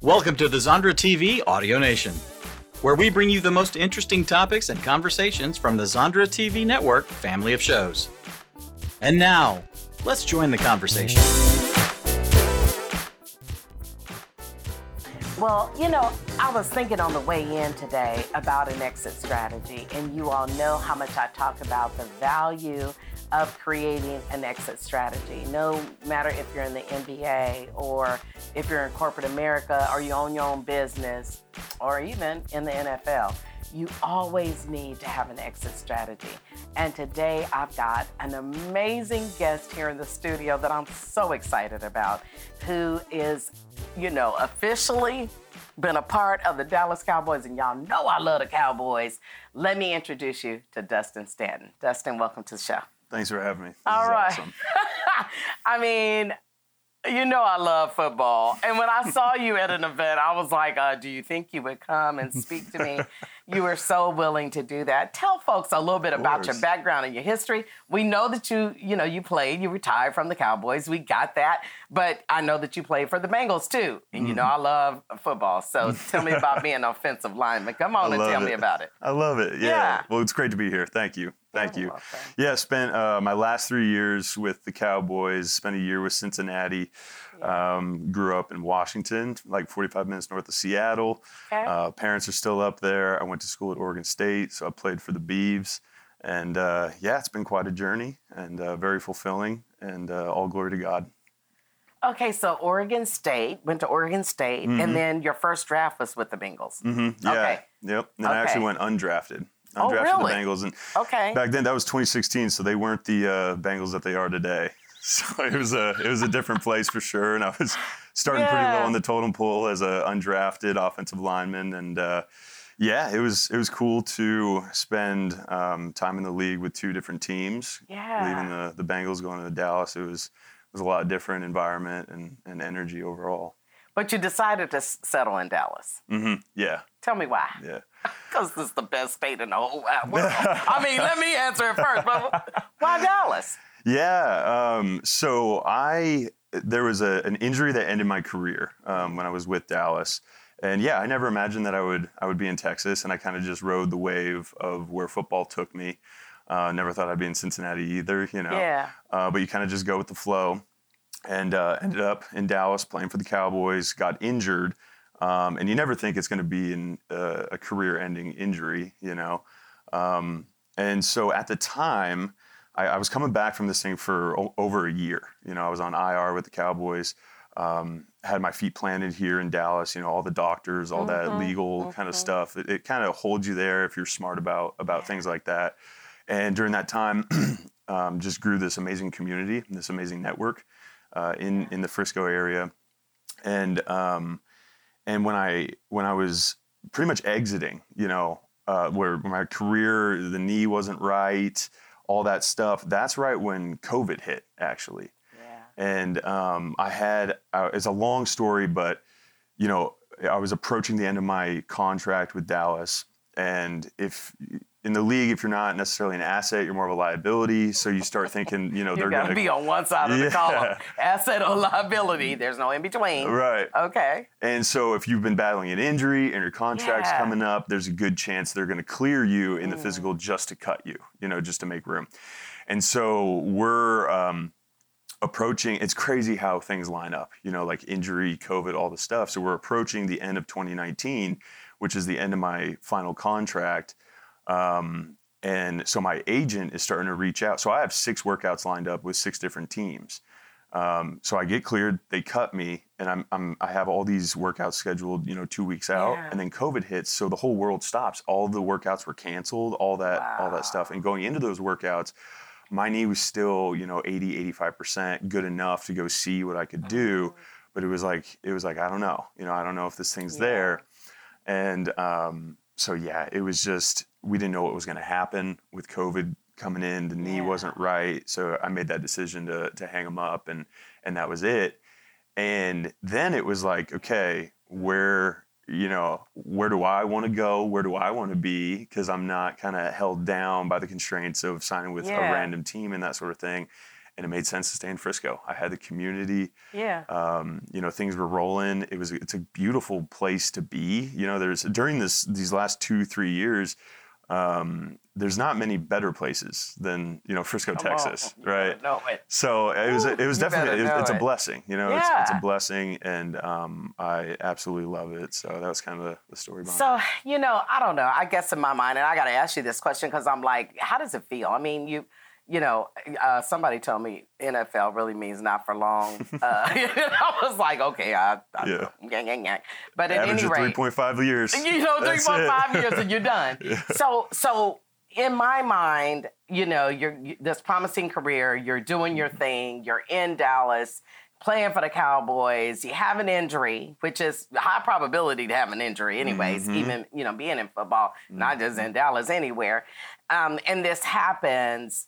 Welcome to the Zondra TV Audio Nation, where we bring you the most interesting topics and conversations from the Zondra TV network family of shows. And now, let's join the conversation. Well, you know, I was thinking on the way in today about an exit strategy, and you all know how much I talk about the value of creating an exit strategy. No matter if you're in the NBA or if you're in corporate America or you own your own business or even in the NFL, you always need to have an exit strategy. And today I've got an amazing guest here in the studio that I'm so excited about, who is, you know, officially been a part of the Dallas Cowboys, and y'all know I love the Cowboys. Let me introduce you to Dustin Stanton. Dustin, welcome to the show. Thanks for having me. This All right. awesome. I mean, you know I love football. And when I saw you at an event, I was like, uh, do you think you would come and speak to me? you were so willing to do that. Tell folks a little bit about your background and your history. We know that you, you know, you played, you retired from the Cowboys. We got that. But I know that you played for the Bengals too. And you know Mm-hmm. I love football. So tell me about being an offensive lineman. Come on I and tell me about it. I love it. Yeah. Yeah. Well, it's great to be here. Thank you. Thank You're you. welcome. Yeah, spent uh, my last three years with the Cowboys. Spent a year with Cincinnati. Um, grew up in Washington, like 45 minutes north of Seattle. Okay. Uh, parents are still up there. I went to school at Oregon State, so I played for the Beavs. And uh, yeah, it's been quite a journey and uh, very fulfilling. And uh, all glory to God. Okay, so Oregon State, went to Oregon State, Mm-hmm. and then your first draft was with the Bengals. hmm Yeah. Okay. Yep. And then I actually went undrafted. Oh, Undrafted really? the Bengals. And Okay. back then that was 2016 so they weren't the uh, bengals that they are today so it was a it was a different place for sure and i was starting pretty low on the totem pole as a undrafted offensive lineman and uh, yeah it was it was cool to spend um, time in the league with two different teams Yeah. leaving the, the bengals going to dallas it was it was a lot different environment and, and energy overall But you decided to s- settle in Dallas. Mm-hmm. yeah Tell me why. yeah Because this is the best state in the whole wide world. I mean, let me answer it first. But why Dallas? Yeah. Um, so I there was a, an injury that ended my career um, when I was with Dallas, and yeah, I never imagined that I would I would be in Texas, and I kind of just rode the wave of where football took me. Uh, never thought I'd be in Cincinnati either, you know. Yeah. Uh, but you kind of just go with the flow, and uh, ended up in Dallas playing for the Cowboys. Got injured, um, and you never think it's going to be in, uh, a career-ending injury, you know. Um, and so at the time, I, I was coming back from this thing for o- over a year. You know, I was on IR with the Cowboys. Um, had my feet planted here in Dallas. You know, all the doctors, all that legal kind of stuff. It, it kind of holds you there if you're smart about about things like that. And during that time, um, just grew this amazing community, this amazing network uh, in in the Frisco area. And um, and when I when I was pretty much exiting, you know, uh, where my career, the knee wasn't right, all that stuff. That's right when COVID hit, actually. Yeah. And um, I had uh, it's a long story, but you know, I was approaching the end of my contract with Dallas, and if in the league, if you're not necessarily an asset, you're more of a liability. So you start thinking, you know, they're going to be on one side of the column. Asset or liability. There's no in between. right. Okay. And so if you've been battling an injury and your contract's Yeah. coming up, there's a good chance they're going to clear you in the physical just to cut you, you know, just to make room. And so we're um, approaching, it's crazy how things line up, you know, like injury, COVID, all the stuff. So we're approaching the end of 2019, which is the end of my final contract. Um, and so my agent is starting to reach out. So I have six workouts lined up with six different teams. Um, so I get cleared, they cut me, and I'm, I'm I have all these workouts scheduled, you know, two weeks out, Yeah. and then COVID hits, so the whole world stops. All the workouts were canceled, all that, all that stuff. And going into those workouts, my knee was still, you know, 80, 85% good enough to go see what I could do. But it was like, it was like, I don't know, you know, I don't know if this thing's there. And um, so, yeah, it was just, we didn't know what was going to happen with COVID coming in. The knee Yeah. wasn't right. So I made that decision to, to hang them up and, and that was it. And then it was like, okay, where, you know, where do I want to go? Where do I want to be? Because I'm not kind of held down by the constraints of signing with Yeah. a random team and that sort of thing. And it made sense to stay in Frisco. I had the community. Yeah. Um, you know, things were rolling. It was it's a beautiful place to be. You know, there's during this these last two three years. Um, there's not many better places than you know Frisco, Come Texas, on. Right? better know it. So it was it was You definitely it- know it's a blessing, you know. It's, it's a blessing, and um, I absolutely love it. So that was kind of the, the story behind it. So, you know, I don't know. I guess in my mind, and I got to ask you this question because I'm like, how does it feel? I mean, you, you know, uh, somebody told me NFL really means not for long. Uh, I was like, okay, I, I Yeah. yeah, yeah, yeah. But at Average any rate, 3.5 years. you know, three point five years and you're done. So, so in my mind, you know, you're you, this promising career. You're doing your thing. You're in Dallas, playing for the Cowboys. You have an injury, which is high probability to have an injury, anyways. Mhm. Even you know, being in football, not just in Dallas, anywhere. Um, and this happens.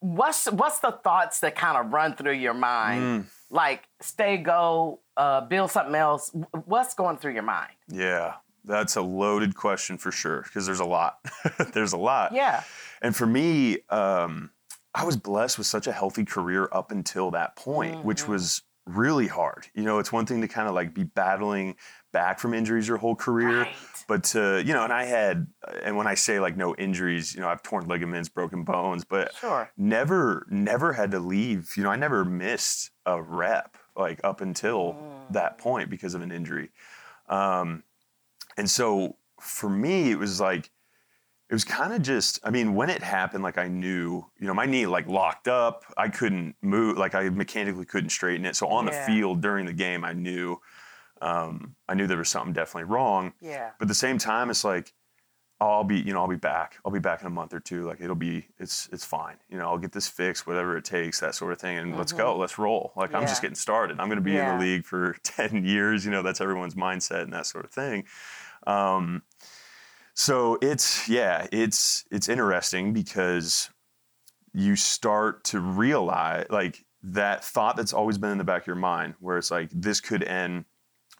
What's what's the thoughts that kind of run through your mind? Mm, Like stay, go, uh, build something else. What's going through your mind? yeah, that's a loaded question for sure because there's a lot. there's a lot. Yeah. And for me, um, I was blessed with such a healthy career up until that point, which Mhm. was really hard. You know, it's one thing to kind of like be battling back from injuries your whole career. Right. But to, you know, and I had, and when I say like no injuries, you know, I've torn ligaments, broken bones, but Sure. never, never had to leave. You know, I never missed a rep like up until that point because of an injury. Um, and so for me, it was like, it was kind of just, I mean, when it happened, like I knew, you know, my knee like locked up. I couldn't move, like I mechanically couldn't straighten it. So on Yeah. the field during the game, I knew, um, I knew there was something definitely wrong. Yeah. But at the same time, it's like, oh, I'll be, you know, I'll be back. I'll be back in a month or two. Like it'll be, it's, it's fine. You know, I'll get this fixed, whatever it takes, that sort of thing. And let's go, let's roll. Like I'm just Mm-hmm. Getting started. I'm going to be in the league for 10 years. You know, that's everyone's mindset and that sort of thing. Um, so it's, yeah, it's, it's interesting because you start to realize like that thought that's always been in the back of your mind where it's like, this could end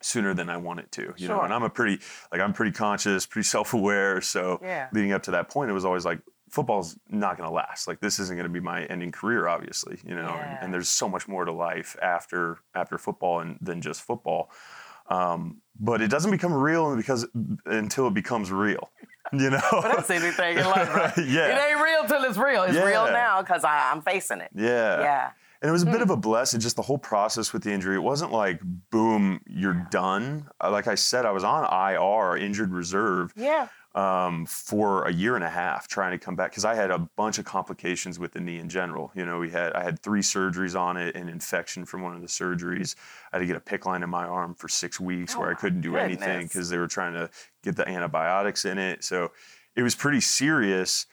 sooner than I want it to, you know, and I'm a pretty, like, I'm pretty conscious, pretty self-aware. So Yeah. leading up to that point, it was always like, football's not going to last. Like, this isn't going to be my ending career, obviously, you know, Yeah. and, and there's so much more to life after, after football and than just football. Um, but it doesn't become real because until it becomes real, you know? But that's anything in life, right? Yeah. It ain't real till it's real. It's real now because I'm facing it. yeah. Yeah. And it was a bit Hmm. of a blessing, just the whole process with the injury. It wasn't like, boom, you're done. Uh, Like I said, I was on IR, injured reserve, Yeah. um, for a year and a half trying to come back because I had a bunch of complications with the knee in general. You know, we had I had three surgeries on it, an infection from one of the surgeries. I had to get a PICC line in my arm for six weeks Oh where I couldn't do anything because they were trying to get the antibiotics in it. So it was pretty serious.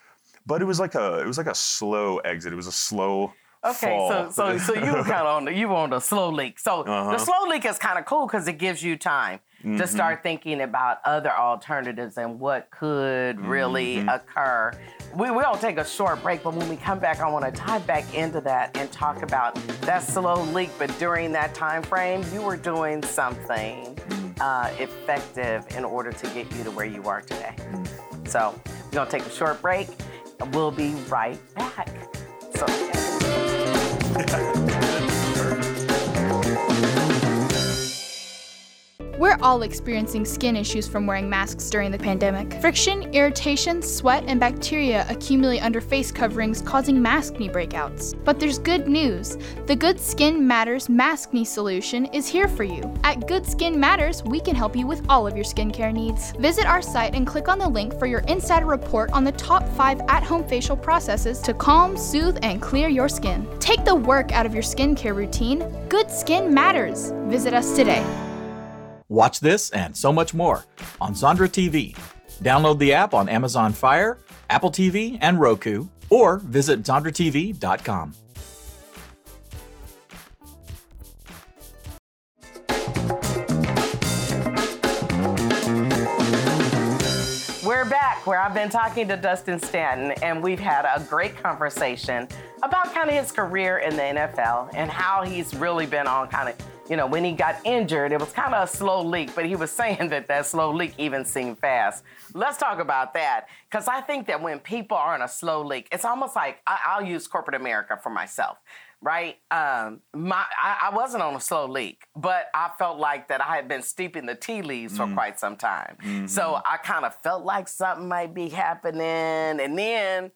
But it was like a it was like a slow exit. It was a slow Okay, fall. so so so you were kind of on the you were on the slow leak. So the Uh-huh. slow leak is kind of cool because it gives you time to Mhm. start thinking about other alternatives and what could really Mhm. occur. We will take a short break, but when we come back, I want to dive back into that and talk about that slow leak. But during that time frame, you were doing something uh, effective in order to get you to where you are today. So we're gonna take a short break. We'll be right back. So. Yeah. We're all experiencing skin issues from wearing masks during the pandemic. Friction, irritation, sweat, and bacteria accumulate under face coverings, causing maskne breakouts. But there's good news. The Good Skin Matters Maskne Solution is here for you. At Good Skin Matters, we can help you with all of your skincare needs. Visit our site and click on the link for your insider report on the top 5 at-home facial processes to calm, soothe, and clear your skin. Take the work out of your skincare routine. Good Skin Matters. Visit us today. Watch this and so much more on Zondra TV. Download the app on Amazon Fire, Apple TV, and Roku, or visit ZondraTV.com. We're back where I've been talking to Dustin Stanton, and we've had a great conversation about kind of his career in the NFL and how he's really been on kind of, you know, when he got injured, it was kind of a slow leak, but he was saying that that slow leak even seemed fast. Let's talk about that because I think that when people are in a slow leak, it's almost like I, I'll use corporate America for myself. right? Um, my I, I, wasn't on a slow leak, but I felt like that I had been steeping the tea leaves for mm. quite some time. Mm-hmm. So I kind of felt like something might be happening, and then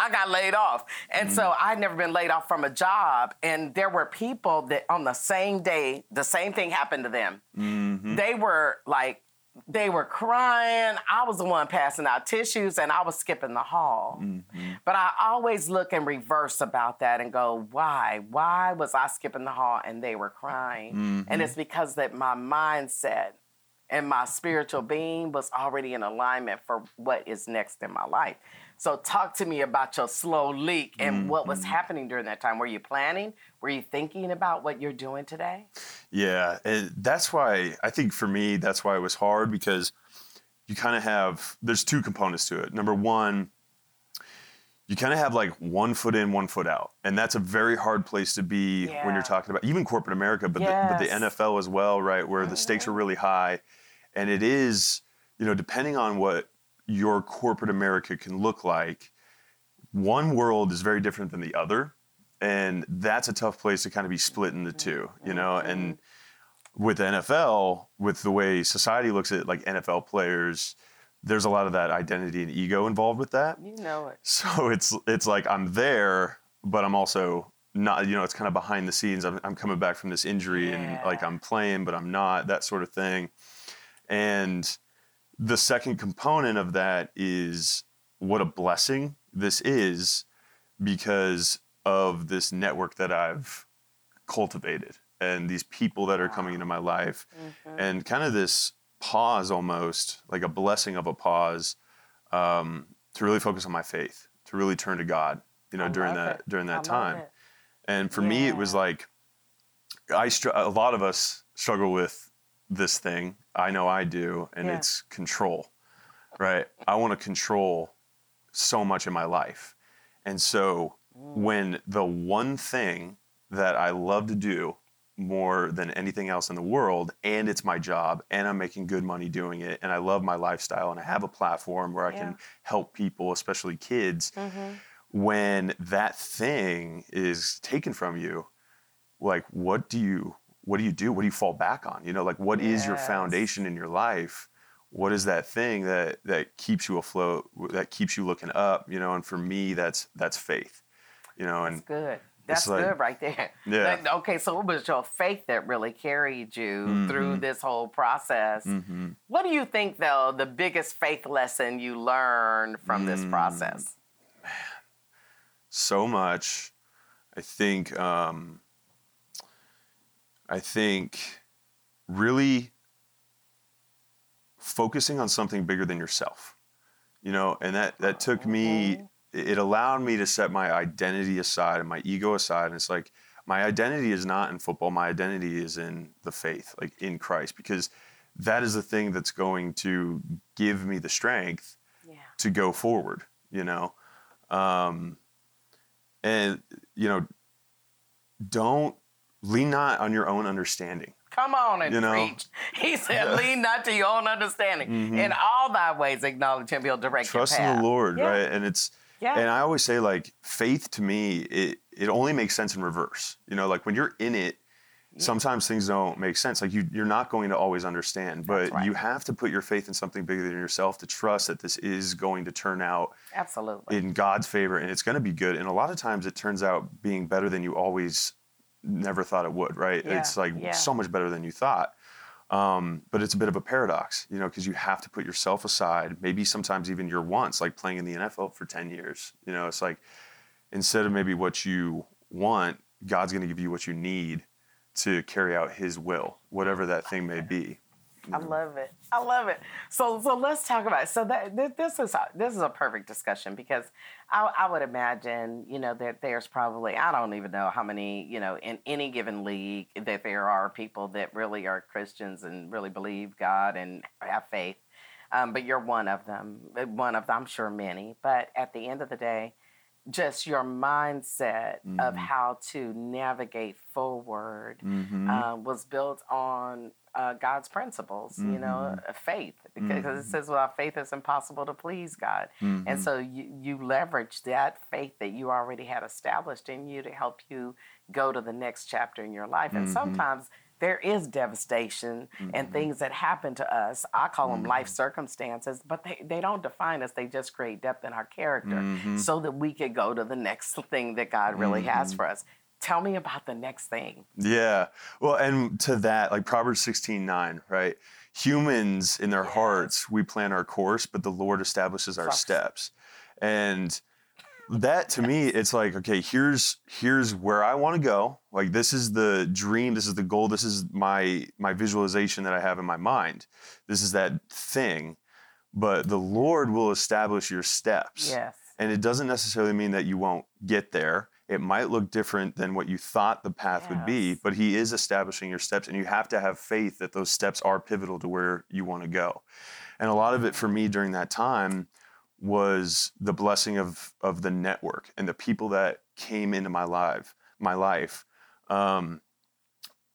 I got laid off. And mm-hmm. so I'd never been laid off from a job. And there were people that on the same day, the same thing happened to them. Mm-hmm. They were like they were crying. I was the one passing out tissues and I was skipping the hall. Mm-hmm. But I always look in reverse about that and go, why? Why was I skipping the hall and they were crying? Mm-hmm. And it's because that my mindset and my spiritual being was already in alignment for what is next in my life. So talk to me about your slow leak and mm-hmm. what was mm-hmm. happening during that time. Were you planning? Were you thinking about what you're doing today? Yeah, and that's why I think for me that's why it was hard because you kind of have there's two components to it. Number one, you kind of have like one foot in, one foot out, and that's a very hard place to be yeah. when you're talking about even corporate America, but yes. the, but the NFL as well, right? Where the stakes are really high, and it is you know depending on what your corporate America can look like, one world is very different than the other. And that's a tough place to kind of be split into two, you know? And with the NFL, with the way society looks at like NFL players, there's a lot of that identity and ego involved with that. You know it. So it's it's like I'm there, but I'm also not. You know, it's kind of behind the scenes. I'm, I'm coming back from this injury, yeah. and like I'm playing, but I'm not. That sort of thing. And the second component of that is what a blessing this is because of this network that I've cultivated and these people that are coming into my life mm-hmm. and kind of this pause almost like a blessing of a pause um, to really focus on my faith to really turn to god you know I during that it. during that I time and for yeah. me it was like i str- a lot of us struggle with this thing I know I do, and yeah. it's control, right? I want to control so much in my life. And so mm. when the one thing that I love to do more than anything else in the world, and it's my job, and I'm making good money doing it, and I love my lifestyle, and I have a platform where I yeah. can help people, especially kids, mm-hmm. when that thing is taken from you, like, what do you what do you do? What do you fall back on? You know, like what yes. is your foundation in your life? What is that thing that that keeps you afloat? That keeps you looking up? You know, and for me, that's that's faith. You know, and that's good. That's like, good right there. Yeah. Like, okay, so it was your faith that really carried you mm-hmm. through this whole process. Mm-hmm. What do you think, though, the biggest faith lesson you learned from mm, this process? Man, so much. I think um, I think really focusing on something bigger than yourself. You know, and that that took me mm-hmm. it allowed me to set my identity aside and my ego aside and it's like my identity is not in football, my identity is in the faith, like in Christ because that is the thing that's going to give me the strength yeah. to go forward, you know. Um, and you know, don't lean not on your own understanding. Come on and you know? preach. He said, lean not to your own understanding. Mm-hmm. In all thy ways acknowledge him, he'll direct Trust in the Lord, yeah. right? And it's yeah. and I always say like faith to me, it it only makes sense in reverse. You know, like when you're in it, sometimes things don't make sense. Like you, you're not going to always understand, but right. you have to put your faith in something bigger than yourself to trust that this is going to turn out absolutely in God's favor and it's going to be good. And a lot of times it turns out being better than you always never thought it would, right? Yeah, it's like yeah. so much better than you thought. Um, but it's a bit of a paradox, you know, because you have to put yourself aside, maybe sometimes even your wants, like playing in the NFL for 10 years. You know, it's like instead of maybe what you want, God's going to give you what you need to carry out His will, whatever that thing may be. I love it. I love it. So so let's talk about it. So that this is a, this is a perfect discussion because I, I would imagine you know that there's probably I don't even know how many you know in any given league that there are people that really are Christians and really believe God and have faith. Um, but you're one of them. One of them, I'm sure many. But at the end of the day, just your mindset Mm-hmm. of how to navigate forward Mhm. uh, was built on uh, God's principles, you know, Mm-hmm. uh, faith, because it says without faith it's impossible to please God. Mm-hmm. And so you, you leverage that faith that you already had established in you to help you go to the next chapter in your life. And Mm-hmm. sometimes there is devastation and things that happen to us. I call them life Mm-hmm. circumstances, but they, they don't define us. They just create depth in our character Mm-hmm. so that we could go to the next thing that God really has for us. Tell me about the next thing. Yeah. Well, and to that, like Proverbs 16 9, right? Humans in their hearts, we plan our course, but the Lord establishes our steps. And that to me, it's like, okay, here's here's where I want to go. Like this is the dream, this is the goal, this is my my visualization that I have in my mind. This is that thing. But the Lord will establish your steps. Yes. And it doesn't necessarily mean that you won't get there. It might look different than what you thought the path would be, but He is establishing your steps, and you have to have faith that those steps are pivotal to where you want to go. And a lot of it for me during that time was the blessing of of the network and the people that came into my life. My life. Um,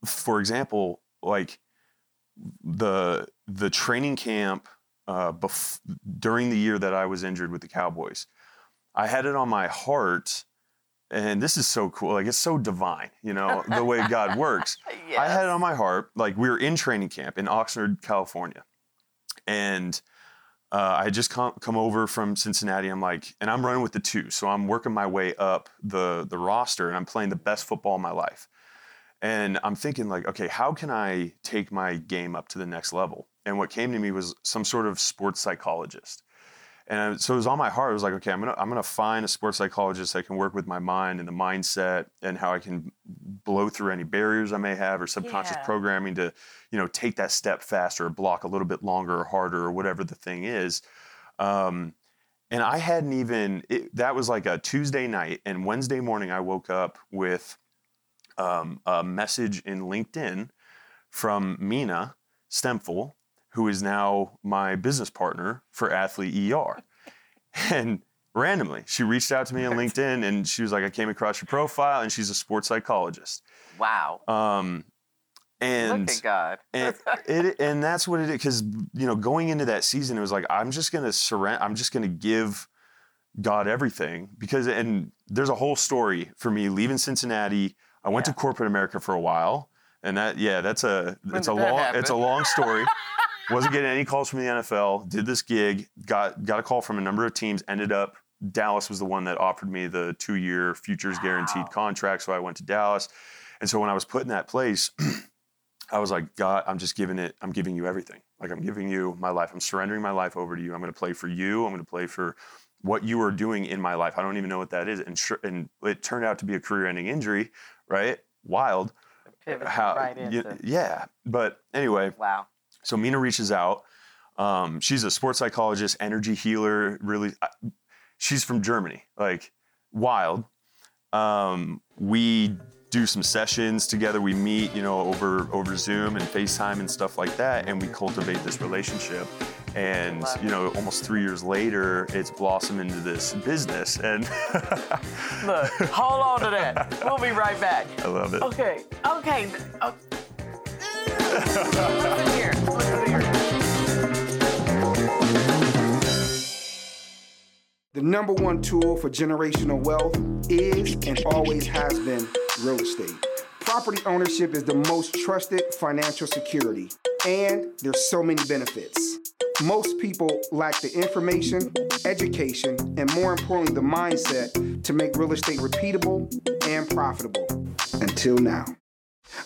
for example, like the the training camp uh, bef- during the year that I was injured with the Cowboys, I had it on my heart, and this is so cool. Like it's so divine, you know, the way God works. I had it on my heart. Like we were in training camp in Oxnard, California, and uh, I had just come, come over from Cincinnati. I'm like, and I'm running with the two, so I'm working my way up the the roster, and I'm playing the best football of my life. And I'm thinking like, okay, how can I take my game up to the next level? And what came to me was some sort of sports psychologist. And so it was on my heart. I was like, okay, I'm gonna I'm gonna find a sports psychologist that can work with my mind and the mindset and how I can blow through any barriers I may have or subconscious Yeah. programming to, you know, take that step faster or block a little bit longer or harder or whatever the thing is. Um, and I hadn't even it, that was like a Tuesday night and Wednesday morning I woke up with um, a message in LinkedIn from Mina Stemful, who is now my business partner for Athlete ER. And randomly, she reached out to me on LinkedIn and she was like, I came across your profile and she's a sports psychologist. Wow. Um, and Look at God. and it and that's what it is because you know going into that season it was like i'm just gonna surrender i'm just gonna give god everything because and there's a whole story for me leaving cincinnati i went Yeah. to corporate america for a while and that yeah that's a it's a long it's a long story wasn't getting any calls from the nfl did this gig got got a call from a number of teams ended up dallas was the one that offered me the two year futures guaranteed contract so i went to dallas and so when i was put in that place I was like, God, I'm just giving it, I'm giving you everything. Like, I'm giving you my life. I'm surrendering my life over to you. I'm going to play for you. I'm going to play for what you are doing in my life. I don't even know what that is. And, sure, and it turned out to be a career ending injury, right? Wild. Pivot How, right into. yeah. But anyway, Wow. So Mina reaches out. Um, she's a sports psychologist, energy healer. Really, I- she's from Germany. Like wild. Um, we do some sessions together. We meet, you know, over over Zoom and FaceTime and stuff like that, and we cultivate this relationship. And you know, almost three years later, it's blossomed into this business, and Look, hold on to that. We'll be right back. I love it. Okay. Okay. Oh. The number one tool for generational wealth is and always has been real estate. Property ownership is the most trusted financial security, and there's so many benefits. Most people lack the information, education, and more importantly, the mindset to make real estate repeatable and profitable. Until now.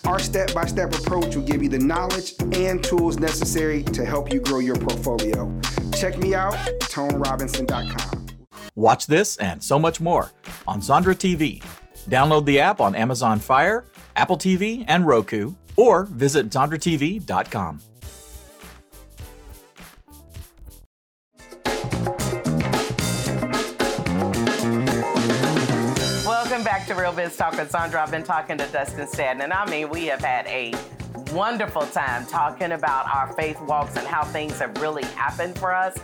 Our step by step approach will give you the knowledge and tools necessary to help you grow your portfolio. Check me out, ToneRobinson.com. Watch this and so much more on Zondra TV. Download the app on Amazon Fire, Apple TV, and Roku, or visit ZondraTV.com. Welcome back to Real Biz Talk with Zondra. I've been talking to Dustin Stanton, and I mean, we have had a wonderful time talking about our faith walks and how things have really happened for us.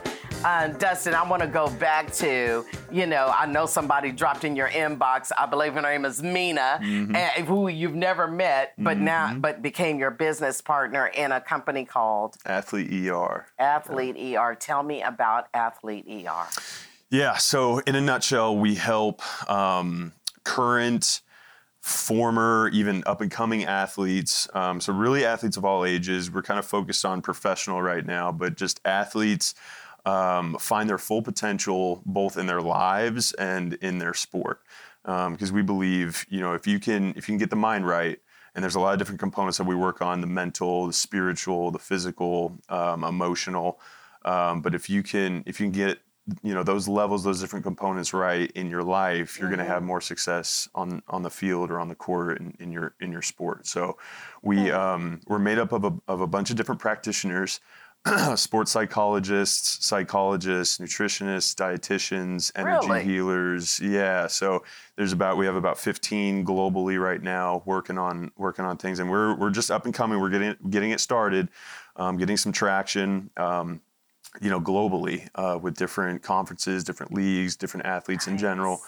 Uh, Dustin, I want to go back to, you know, I know somebody dropped in your inbox. I believe her name is Mina, Mm-hmm. and who you've never met, but now, but became your business partner in a company called Athlete ER. Athlete ER. Tell me about Athlete ER. Yeah. So, in a nutshell, we help um, current, former, even up and coming athletes. Um, so, really, athletes of all ages. We're kind of focused on professional right now, but just athletes um, find their full potential both in their lives and in their sport. Because we believe, you know, if you can, if you can get the mind right, and there's a lot of different components that we work on: the mental, the spiritual, the physical, um, emotional. Um, but if you can, if you can get you know those levels those different components right in your life you're going to have more success on on the field or on the court in, in your in your sport so we um, we're made up of a, of a bunch of different practitioners sports psychologists psychologists nutritionists dietitians energy Really? healers yeah so there's about we have about 15 globally right now working on working on things and we're we're just up and coming we're getting getting it started um, getting some traction um, you know, globally uh, with different conferences, different leagues, different athletes in general.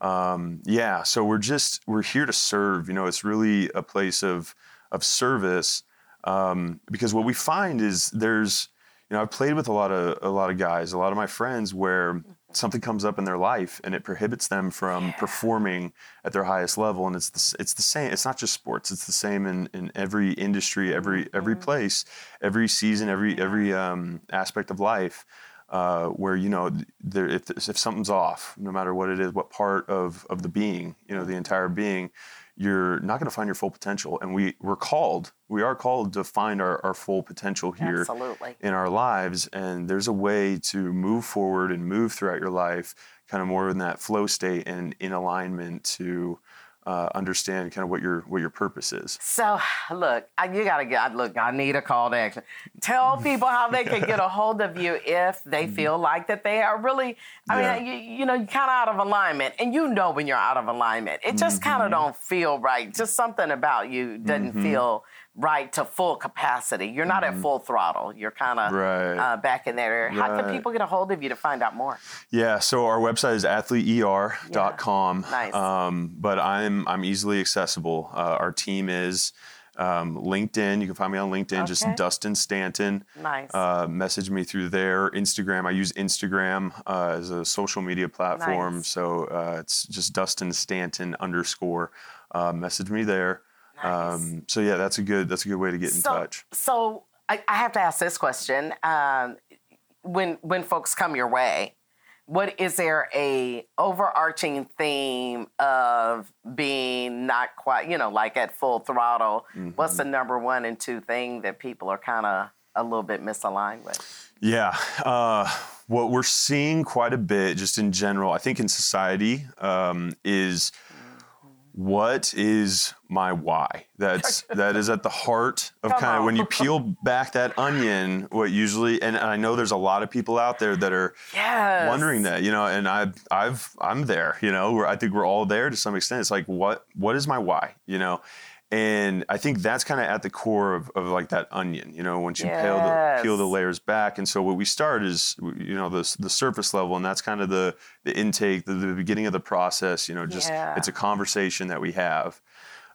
Um, yeah, so we're just we're here to serve. You know, it's really a place of of service um, because what we find is there's you know I've played with a lot of a lot of guys, a lot of my friends where something comes up in their life and it prohibits them from performing at their highest level. And it's the, it's the same it's not just sports it's the same in, in every industry every every place every season every every um, aspect of life uh, where you know there if, if something's off no matter what it is what part of of the being you know the entire being you're not going to find your full potential and we we're called we are called to find our, our full potential here Absolutely. in our lives and there's a way to move forward and move throughout your life kind of more in that flow state and in alignment to uh, understand kind of what your what your purpose is So, look, I, you gotta get. Look, I need a call to action. Tell people how they can get a hold of you if they mm-hmm. feel like that they are really. I Yeah. mean, you, you know, you're kind of out of alignment, and you know when you're out of alignment. It just kind of mm-hmm. don't feel right. Just something about you doesn't mm-hmm. feel right to full capacity. You're not at full throttle. You're kind of Right. uh, back in that area. How can people get a hold of you to find out more? Yeah, so our website is athleteer.com. Nice. Um, but I'm I'm easily accessible. Uh, our team is um, LinkedIn. You can find me on LinkedIn, just Dustin Stanton. Nice. Uh, message me through there. Instagram. I use Instagram uh, as a social media platform. Nice. So uh, it's just Dustin Stanton underscore. Uh, message me there. Nice. Um, so yeah, that's a good that's a good way to get in so, touch. So I, I have to ask this question: um, when when folks come your way, what is there a overarching theme of being not quite, you know, like at full throttle? What's the number one and two thing that people are kind of a little bit misaligned with? Yeah. Uh, what we're seeing quite a bit, just in general, I think in society, um, is what is my why? That's that is at the heart of Come kind of when you peel back that onion. What usually, and I know there's a lot of people out there that are Yes. wondering that, you know, and I, I've, I'm there, you know, I think we're all there to some extent. It's like, what, what is my why, you know? And I think that's kind of at the core of, of like that onion, you know, once you peel the peel the layers back. And so what we start is, you know, the the surface level, and that's kind of the the intake, the, the beginning of the process. You know, just Yeah. it's a conversation that we have,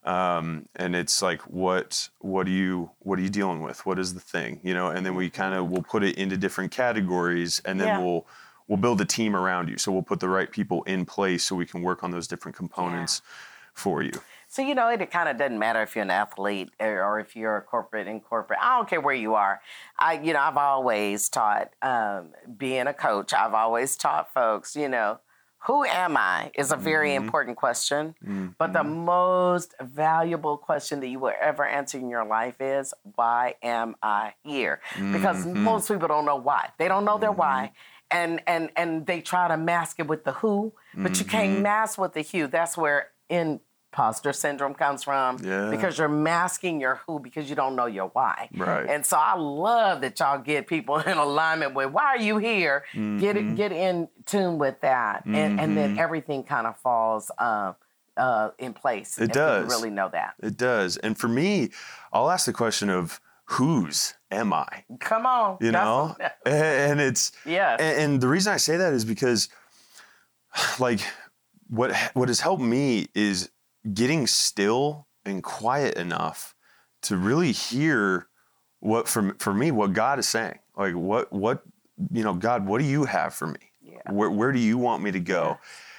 um, and it's like, what what are you what are you dealing with? What is the thing, you know? And then we kind of will put it into different categories, and then Yeah. we'll we'll build a team around you. So we'll put the right people in place so we can work on those different components for you. So you know, it, it kind of doesn't matter if you're an athlete or, or if you're a corporate in corporate. I don't care where you are. I, you know, I've always taught um, being a coach. I've always taught folks, you know, who am I is a very mm-hmm. important question. But the mm-hmm. most valuable question that you will ever answer in your life is, why am I here? Because mm-hmm. most people don't know why. They don't know their why. And, and and they try to mask it with the who, but you can't mask with the who. That's where imposter syndrome comes from. Yeah. Because you're masking your who because you don't know your why. Right. And so I love that y'all get people in alignment with why are you here? Get Mm-hmm. it, get in tune with that, and and then everything kind of falls uh, uh, in place. It does. You really know that. It does. And for me, I'll ask the question of whose am I? Come on. You know, and it's yeah. And, and the reason I say that is because, like, what what has helped me is getting still and quiet enough to really hear what for for me what God is saying. Like what what you know, God, what do you have for me? Yeah. Where where do you want me to go?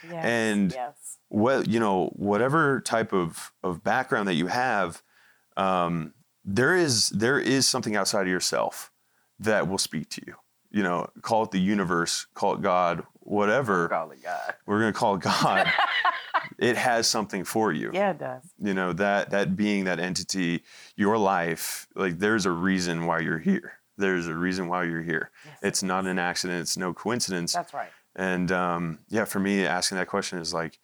Yes, and yes. what you know, whatever type of of background that you have, um, there is there is something outside of yourself that will speak to you. You know, call it the universe, call it God, whatever. Call it God. We're gonna call it God. it has something for you. Yeah, it does. You know that that being that entity, your life. Like there's a reason why you're here. There's a reason why you're here. Yes, It's not an accident. It's no coincidence. That's right. And um, yeah, for me, asking that question is like,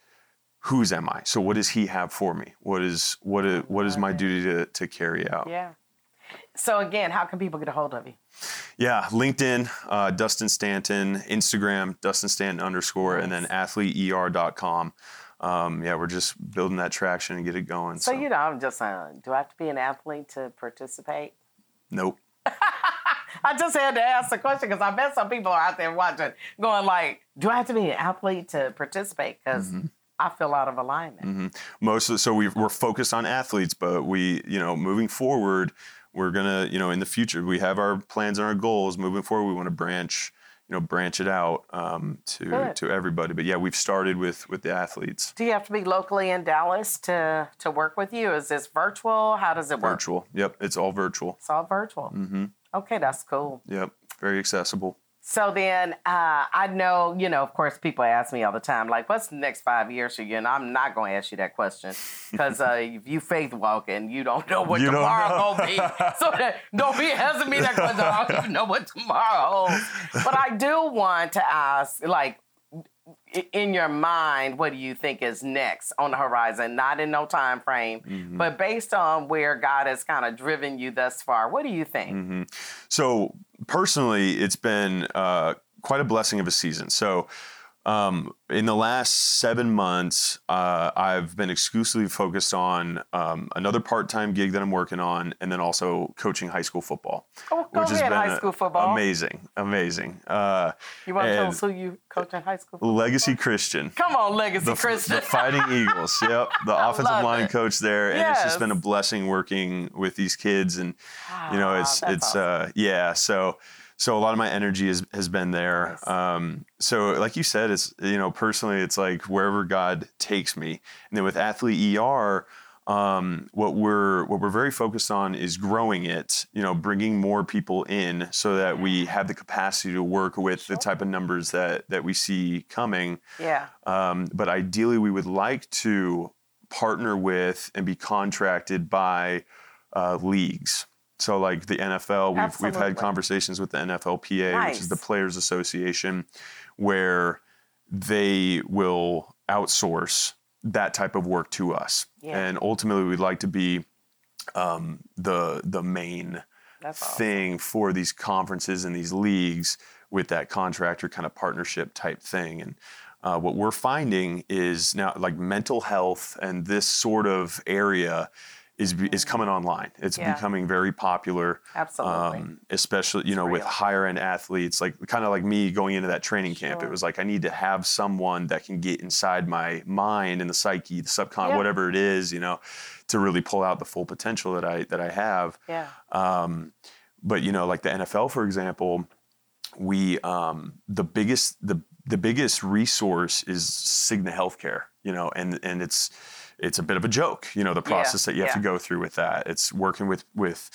whose am I? So what does He have for me? What is what is what is my duty to to carry out? Yeah. So again, how can people get a hold of you? Yeah, LinkedIn, uh, Dustin Stanton, Instagram, Dustin Stanton underscore, and then athleteer.com. Um, yeah, we're just building that traction and get it going. So, you know, I'm just saying, do I have to be an athlete to participate? nope. I just had to ask the question because I bet some people are out there watching, going like, "Do I have to be an athlete to participate?" Because Mm-hmm. I feel out of alignment. most of, so we we're focused on athletes but we you know moving forward we're gonna you know in the future we have our plans and our goals moving forward we want to branch you know branch it out um, to Good. to everybody but yeah we've started with with the athletes Do you have to be locally in Dallas to to work with you? Is this virtual? How does it work? virtual yep it's all virtual It's all virtual. Mm-hmm. Okay, that's cool. yep very accessible So then, uh, I know, you know, of course, people ask me all the time, like, what's the next five years for you? And I'm not going to ask you that question because uh, if you faith walking, you don't know what You tomorrow going to be. So that, don't be asking me that question. I don't even know what tomorrow holds. But I do want to ask, like, in your mind, what do you think is next on the horizon? Not in no time frame, Mm-hmm. but based on where God has kind of driven you thus far, what do you think? Mm-hmm. So personally, it's been uh, quite a blessing of a season. So um, in the last seven months, uh, I've been exclusively focused on um, another part-time gig that I'm working on, and then also coaching high school football, Oh, go ahead, high school football. amazing, amazing. Uh, You want to tell us who you coach in high school? football? Legacy Christian. Come on, Legacy The, Christian. the Fighting Eagles. Yep, the offensive line it. coach there, and it's just been a blessing working with these kids and you know Ah, it's it's awesome. uh yeah so so a lot of my energy has, has been there Nice. um so like you said it's you know personally it's like wherever god takes me and then with athlete er um, what we're what we're very focused on is growing it, you know, bringing more people in so that we have the capacity to work with the type of numbers that that we see coming. yeah. Um, but ideally, we would like to partner with and be contracted by uh, leagues. So, like the NFL, we've, we've had conversations with the NFLPA, which is the Players Association, where they will outsource that type of work to us. Yeah. And ultimately, we'd like to be um, the the main That's awesome. thing for these conferences and these leagues with that contractor kind of partnership type thing. And uh, what we're finding is now like mental health and this sort of area is is coming online. It's Yeah. becoming very popular, Absolutely. um, especially you know with higher end athletes. Like kind of like me going into that training camp. It was like I need to have someone that can get inside my mind and the psyche, the subcon, Yeah. whatever it is, you know, to really pull out the full potential that I that I have. yeah. Um, but you know, like the NFL, for example, we um, the biggest the the biggest resource is Cigna Healthcare. You know, and and it's it's a bit of a joke. You know, the process that you have to go through with that. It's working with with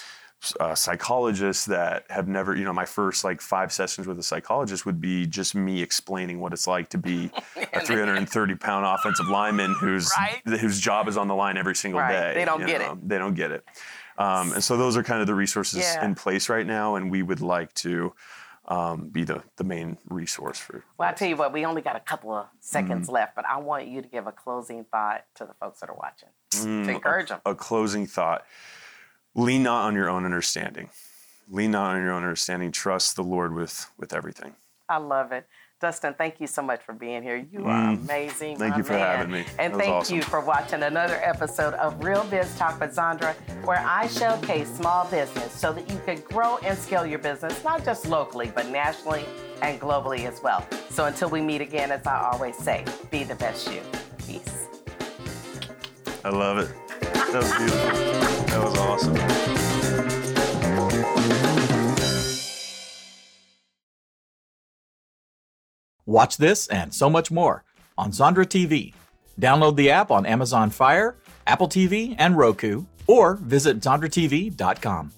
uh, psychologists that have never, you know, my first like five sessions with a psychologist would be just me explaining what it's like to be a 330 pound offensive lineman who's Right. whose job is on the line every single Right. day. They don't get know? it. They don't get it. Um, and so those are kind of the resources Yeah. in place right now, and we would like to um, be the, the main resource for. Well, I tell you what, we only got a couple of seconds Mm-hmm. left, but I want you to give a closing thought to the folks that are watching Mm, to encourage them. A closing thought: Lean not on your own understanding. Lean not on your own understanding. Trust the Lord with with everything. I love it. Dustin, thank you so much for being here. You are Mm. amazing. Thank you for man. having me. And thank awesome. you for watching another episode of Real Biz Talk with Zondra, where I showcase small business so that you can grow and scale your business, not just locally, but nationally and globally as well. So until we meet again, as I always say, be the best you. Peace. I love it. That was beautiful. That was awesome. Watch this and so much more on Zondra TV. Download the app on Amazon Fire, Apple TV, and Roku, or visit ZondraTV.com.